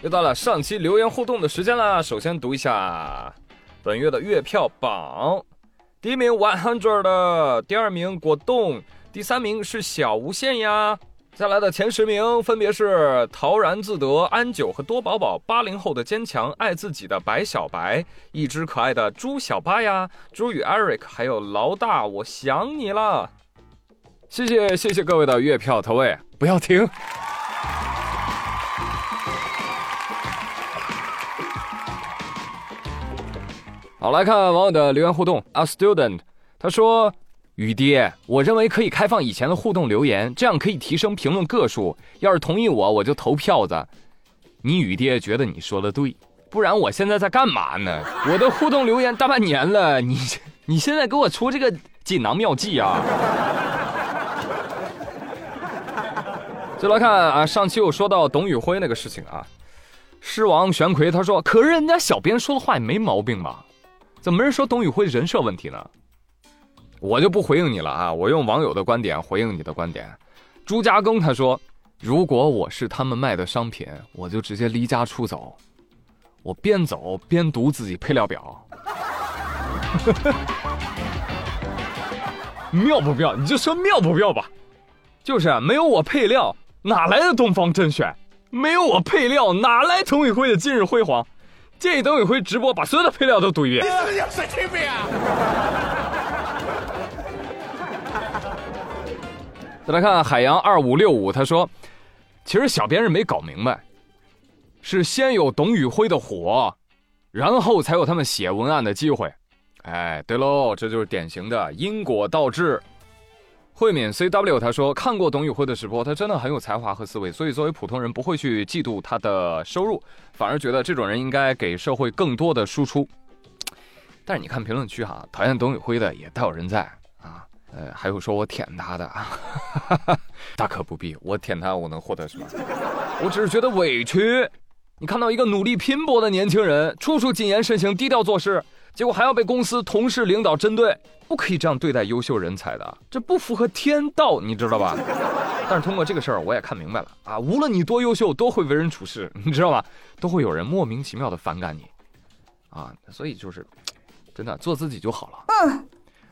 又到了上期留言互动的时间啦！首先读一下本月的月票榜，第一名 One Hundred，第二名果冻，第三名是小无限呀。再来的前十名分别是陶然自得、安九和多宝宝、八零后的坚强、爱自己的白小白、一只可爱的猪小八呀、猪与 Eric，还有老大，我想你了。谢谢谢谢各位的月票投喂，不要停。好，来看网友的留言互动。A student，他说：“雨爹，我认为可以开放以前的互动留言，这样可以提升评论个数。要是同意我，我就投票子。你雨爹觉得你说的对，不然我现在在干嘛呢？我的互动留言大半年了，你你现在给我出这个锦囊妙计啊？”就来看啊，上期我说到董宇辉那个事情啊，狮王玄魁他说：“可是人家小编说的话也没毛病吧？”怎么没人说董宇辉人设问题呢？我就不回应你了啊！我用网友的观点回应你的观点。朱家庚他说：“如果我是他们卖的商品，我就直接离家出走，我边走边读自己配料表，妙不妙？你就说妙不妙吧？就是啊没有我配料，哪来的东方甄选？没有我配料，哪来董宇辉的今日辉煌？”建议董宇辉直播把所有的配料都读一遍。你是不是有神经病啊？再来看海洋二五六五，他说：“其实小编是没搞明白，是先有董宇辉的火，然后才有他们写文案的机会。哎，对喽，这就是典型的因果倒置。”慧敏 C W 他说看过董宇辉的直播，他真的很有才华和思维，所以作为普通人不会去嫉妒他的收入，反而觉得这种人应该给社会更多的输出。但是你看评论区哈，讨厌董宇辉的也大有人在啊，呃，还有说我舔他的，哈 哈大可不必，我舔他我能获得什么？我只是觉得委屈。你看到一个努力拼搏的年轻人，处处谨言慎行，低调做事。结果还要被公司同事领导针对，不可以这样对待优秀人才的，这不符合天道，你知道吧？但是通过这个事儿，我也看明白了啊，无论你多优秀，都会为人处事，你知道吧？都会有人莫名其妙的反感你，啊，所以就是，真的做自己就好了。嗯，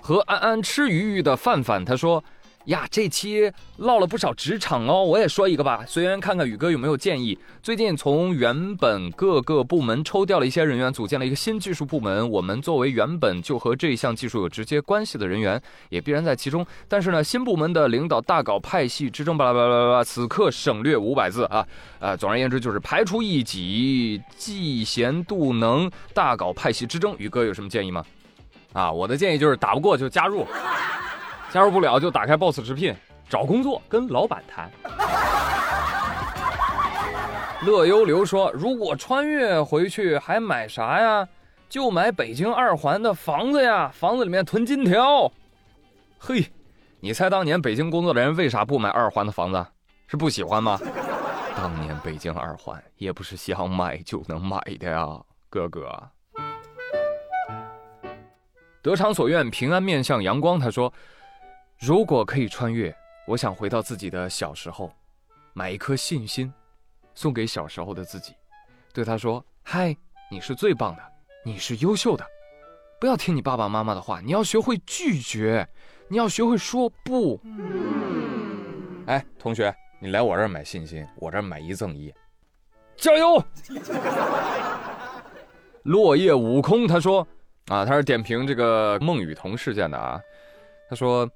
和安安吃鱼鱼的范范他说。呀，这期唠了不少职场哦，我也说一个吧，随缘看看宇哥有没有建议。最近从原本各个部门抽调了一些人员，组建了一个新技术部门。我们作为原本就和这项技术有直接关系的人员，也必然在其中。但是呢，新部门的领导大搞派系之争，巴拉巴拉巴拉，此刻省略五百字啊。呃，总而言之就是排除异己，嫉贤妒能，大搞派系之争。宇哥有什么建议吗？啊，我的建议就是打不过就加入。加入不了就打开 Boss 直聘找工作，跟老板谈。乐悠流说：“如果穿越回去还买啥呀？就买北京二环的房子呀，房子里面囤金条。”嘿，你猜当年北京工作的人为啥不买二环的房子？是不喜欢吗？当年北京二环也不是想买就能买的呀，哥哥。得偿所愿，平安面向阳光。他说。如果可以穿越，我想回到自己的小时候，买一颗信心，送给小时候的自己，对他说：“嗨，你是最棒的，你是优秀的，不要听你爸爸妈妈的话，你要学会拒绝，你要学会说不。”哎，同学，你来我这儿买信心，我这儿买一赠一，加油！落叶悟空他说：“啊，他是点评这个孟雨桐事件的啊，他说。”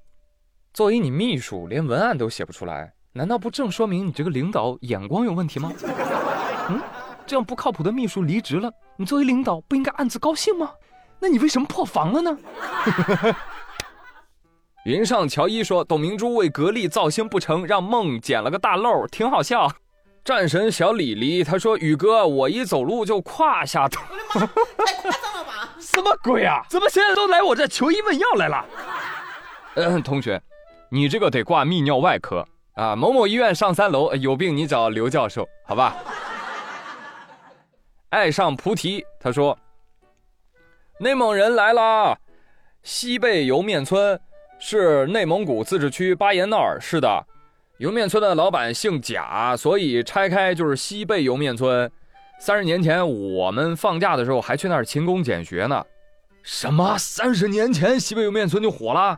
作为你秘书，连文案都写不出来，难道不正说明你这个领导眼光有问题吗？嗯，这样不靠谱的秘书离职了，你作为领导不应该暗自高兴吗？那你为什么破防了呢？云上乔伊说，董明珠为格力造星不成，让梦捡了个大漏，挺好笑。战神小李李他说，宇哥，我一走路就胯下疼。我的妈，太夸张了吧？什么鬼啊？怎么现在都来我这求医问药来了？嗯，同学。你这个得挂泌尿外科啊！某某医院上三楼，有病你找刘教授，好吧？爱上菩提，他说：“内蒙人来了，西贝莜面村是内蒙古自治区巴彦淖尔市的莜面村的老板姓贾，所以拆开就是西贝莜面村。三十年前我们放假的时候还去那儿勤工俭学呢。什么？三十年前西贝莜面村就火了？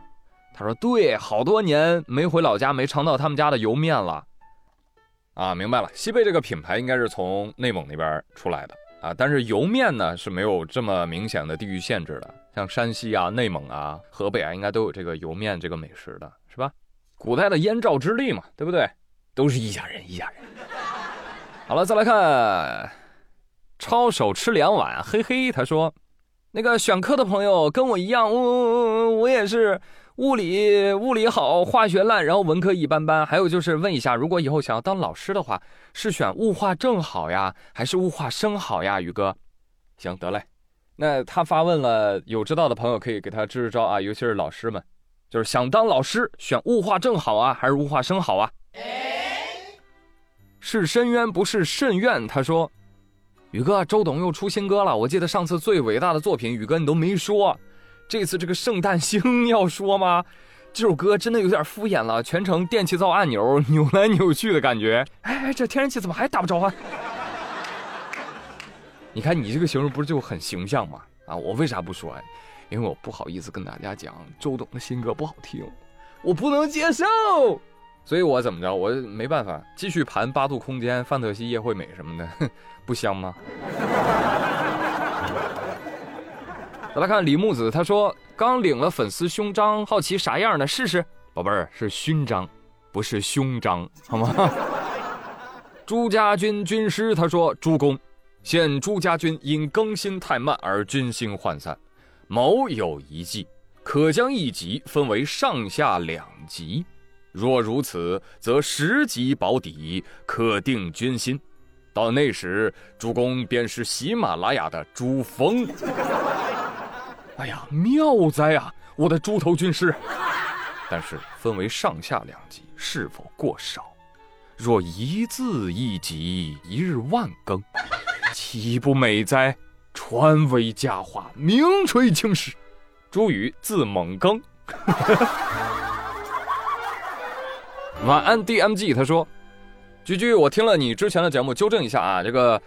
他说对，好多年没回老家，没尝到他们家的油面了。啊，明白了，西贝这个品牌应该是从内蒙那边出来的啊，但是油面呢是没有这么明显的地域限制的，像山西啊、内蒙啊、河北啊，应该都有这个油面这个美食的，是吧？古代的燕赵之力嘛，对不对？都是一家人，一家人。好了，再来看，抄手吃两碗，嘿嘿，他说，那个选课的朋友跟我一样，我我也是。物理物理好，化学烂，然后文科一般般。还有就是问一下，如果以后想要当老师的话，是选物化正好呀，还是物化生好呀？宇哥，行得嘞。那他发问了，有知道的朋友可以给他支支招啊，尤其是老师们，就是想当老师，选物化正好啊，还是物化生好啊？是深渊不是甚愿。他说，宇哥，周董又出新歌了。我记得上次最伟大的作品，宇哥你都没说。这次这个圣诞星要说吗？这首歌真的有点敷衍了，全程电气灶按钮扭来扭去的感觉。哎，这天然气怎么还打不着啊？你看你这个形容不是就很形象吗？啊，我为啥不说？因为我不好意思跟大家讲周董的新歌不好听，我不能接受，所以我怎么着？我没办法继续盘八度空间、范特西、叶惠美什么的，不香吗？再来看李木子，他说刚领了粉丝勋章，好奇啥样的，试试。宝贝儿是勋章，不是胸章，好吗？朱家军军师他说：朱公，现朱家军因更新太慢而军心涣散，某有一计，可将一级分为上下两级。若如此，则十级保底，可定军心。到那时，主公便是喜马拉雅的朱峰。哎呀，妙哉啊！我的猪头军师，但是分为上下两级，是否过少？若一字一级，一日万更，岂不美哉？传为佳话，名垂青史。朱宇字猛更。晚安，DMG。他说：“居居，我听了你之前的节目，纠正一下啊，这个。”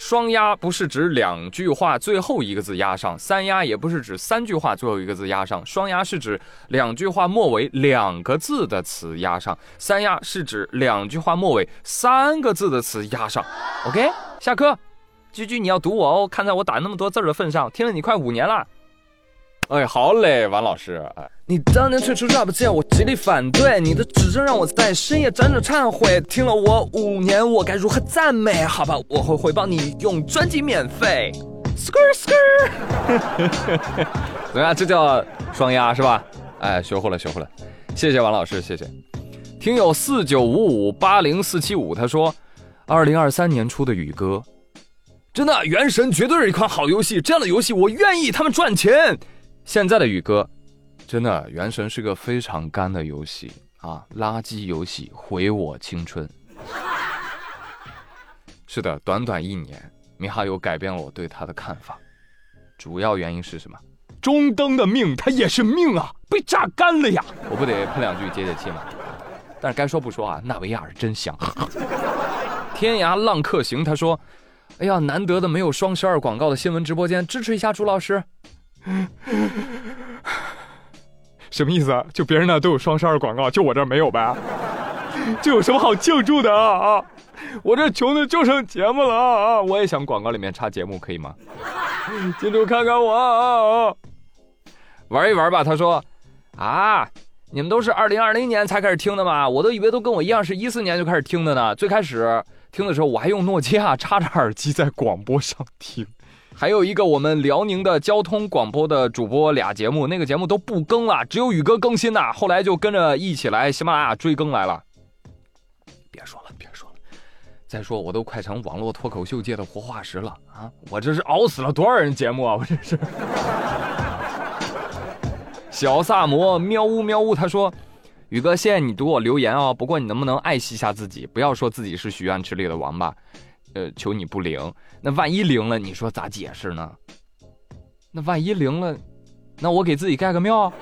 双押不是指两句话最后一个字押上，三押也不是指三句话最后一个字押上。双押是指两句话末尾两个字的词押上，三押是指两句话末尾三个字的词押上。OK，下课。居居，你要读我哦，看在我打那么多字的份上，听了你快五年了。哎，好嘞，王老师。哎，你当年退出 rap 界，我极力反对。你的指正让我在深夜辗转忏悔。听了我五年，我该如何赞美？好吧，我会回报你用专辑免费。skr skr。怎么样？这叫双压是吧？哎，学会了，学会了。谢谢王老师，谢谢。听友四九五五八零四七五，他说，二零二三年出的宇哥，真的，原神绝对是一款好游戏。这样的游戏，我愿意他们赚钱。现在的宇哥，真的，原神是个非常干的游戏啊，垃圾游戏，毁我青春。是的，短短一年，米哈游改变了我对他的看法。主要原因是什么？中登的命，他也是命啊，被榨干了呀！我不得喷两句解解气吗？但是该说不说啊，纳维亚是真香。天涯浪客行，他说：“哎呀，难得的没有双十二广告的新闻直播间，支持一下朱老师。” 什么意思啊？就别人那都有双十二广告，就我这没有呗？这有什么好庆祝的啊啊！我这穷的就剩节目了啊！我也想广告里面插节目，可以吗？金主看看我啊！玩一玩吧。他说：“啊，你们都是二零二零年才开始听的吗？我都以为都跟我一样是一四年就开始听的呢。最开始听的时候，我还用诺基亚插着耳机在广播上听。”还有一个我们辽宁的交通广播的主播俩节目，那个节目都不更了，只有宇哥更新呐。后来就跟着一起来喜马拉雅追更来了。别说了，别说了。再说我都快成网络脱口秀界的活化石了啊！我这是熬死了多少人节目啊！我这是。小萨摩喵呜喵呜，他说：“宇哥，谢谢你读我留言哦。不过你能不能爱惜一下自己，不要说自己是许愿池里的王八。”呃，求你不灵，那万一灵了，你说咋解释呢？那万一灵了，那我给自己盖个庙，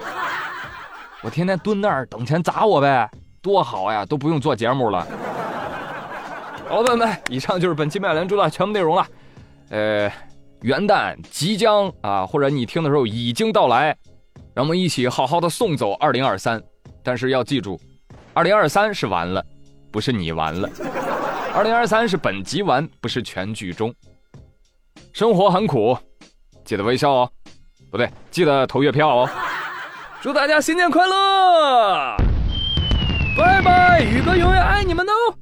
我天天蹲那儿等钱砸我呗，多好呀，都不用做节目了。好了，朋友们，以上就是本期麦兰珠的全部内容了。呃，元旦即将啊，或者你听的时候已经到来，让我们一起好好的送走二零二三。但是要记住，二零二三是完了，不是你完了。二零二三是本集完，不是全剧终。生活很苦，记得微笑哦。不对，记得投月票哦。祝大家新年快乐！拜拜，宇哥永远爱你们哦！